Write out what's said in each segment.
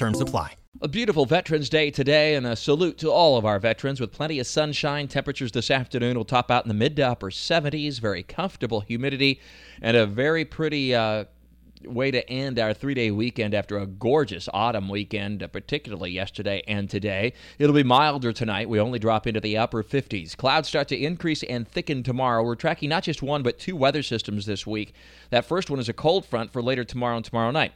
Terms apply. A beautiful Veterans Day today, and a salute to all of our veterans with plenty of sunshine. Temperatures this afternoon will top out in the mid to upper 70s, very comfortable humidity, and a very pretty. Uh, way to end our three day weekend after a gorgeous autumn weekend, uh, particularly yesterday and today. It'll be milder tonight. We only drop into the upper 50s. Clouds start to increase and thicken tomorrow. We're tracking not just one, but two weather systems this week. That first one is a cold front for later tomorrow and tomorrow night.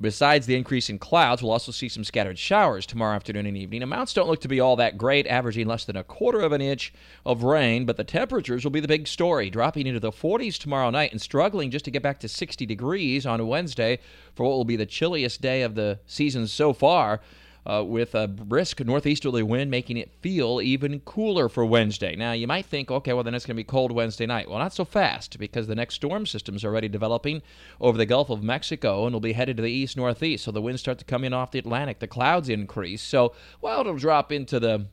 Besides the increase in clouds, we'll also see some scattered showers tomorrow afternoon and evening. Amounts don't look to be all that great, averaging less than a quarter of an inch of rain, but the temperatures will be the big story, dropping into the 40s tomorrow night and struggling just to get back to 60 degrees on Wednesday for what will be the chilliest day of the season so far uh, with a brisk northeasterly wind making it feel even cooler for Wednesday. Now, you might think, okay, well, then it's going to be cold Wednesday night. Well, not so fast because the next storm system is already developing over the Gulf of Mexico and will be headed to the east northeast. So the winds start to come in off the Atlantic. The clouds increase. So, well, it'll drop into the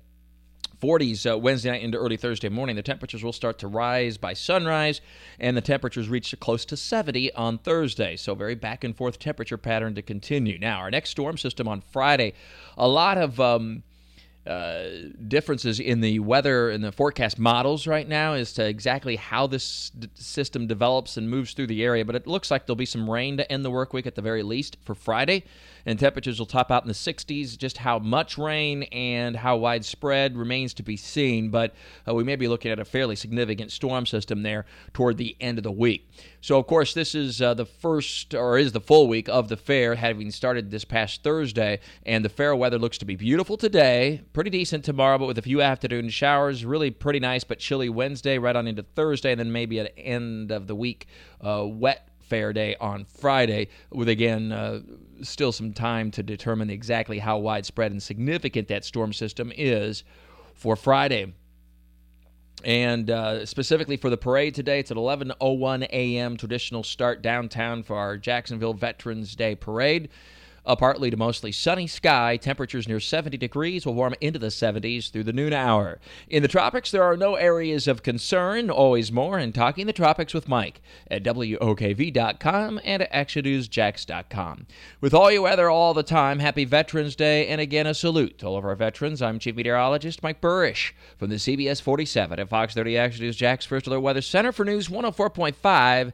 40s uh, Wednesday night into early Thursday morning. The temperatures will start to rise by sunrise, and the temperatures reach close to 70 on Thursday. So, very back and forth temperature pattern to continue. Now, our next storm system on Friday, a lot of. Um, uh, differences in the weather and the forecast models right now as to exactly how this d- system develops and moves through the area. But it looks like there'll be some rain to end the work week at the very least for Friday and temperatures will top out in the 60s. Just how much rain and how widespread remains to be seen, but uh, we may be looking at a fairly significant storm system there toward the end of the week. So, of course, this is uh, the first or is the full week of the fair, having started this past Thursday, and the fair weather looks to be beautiful today, pretty decent tomorrow, but with a few afternoon showers. Really pretty nice, but chilly Wednesday, right on into Thursday, and then maybe at the end of the week, uh, wet fair day on Friday, with again uh, still some time to determine exactly how widespread and significant that storm system is for Friday. And uh, specifically for the parade today, it's at 11:01 a.m. traditional start downtown for our Jacksonville Veterans Day parade. A partly to mostly sunny sky, temperatures near 70 degrees will warm into the 70s through the noon hour. In the tropics, there are no areas of concern. Always more in Talking the Tropics with Mike at WOKV.com and at ActionNewsJax.com. With all your weather all the time, happy Veterans Day, and again a salute to all of our veterans. I'm Chief Meteorologist Mike Buresh from the CBS 47 at Fox 30 Action News Jax First Alert Weather Center for News 104.5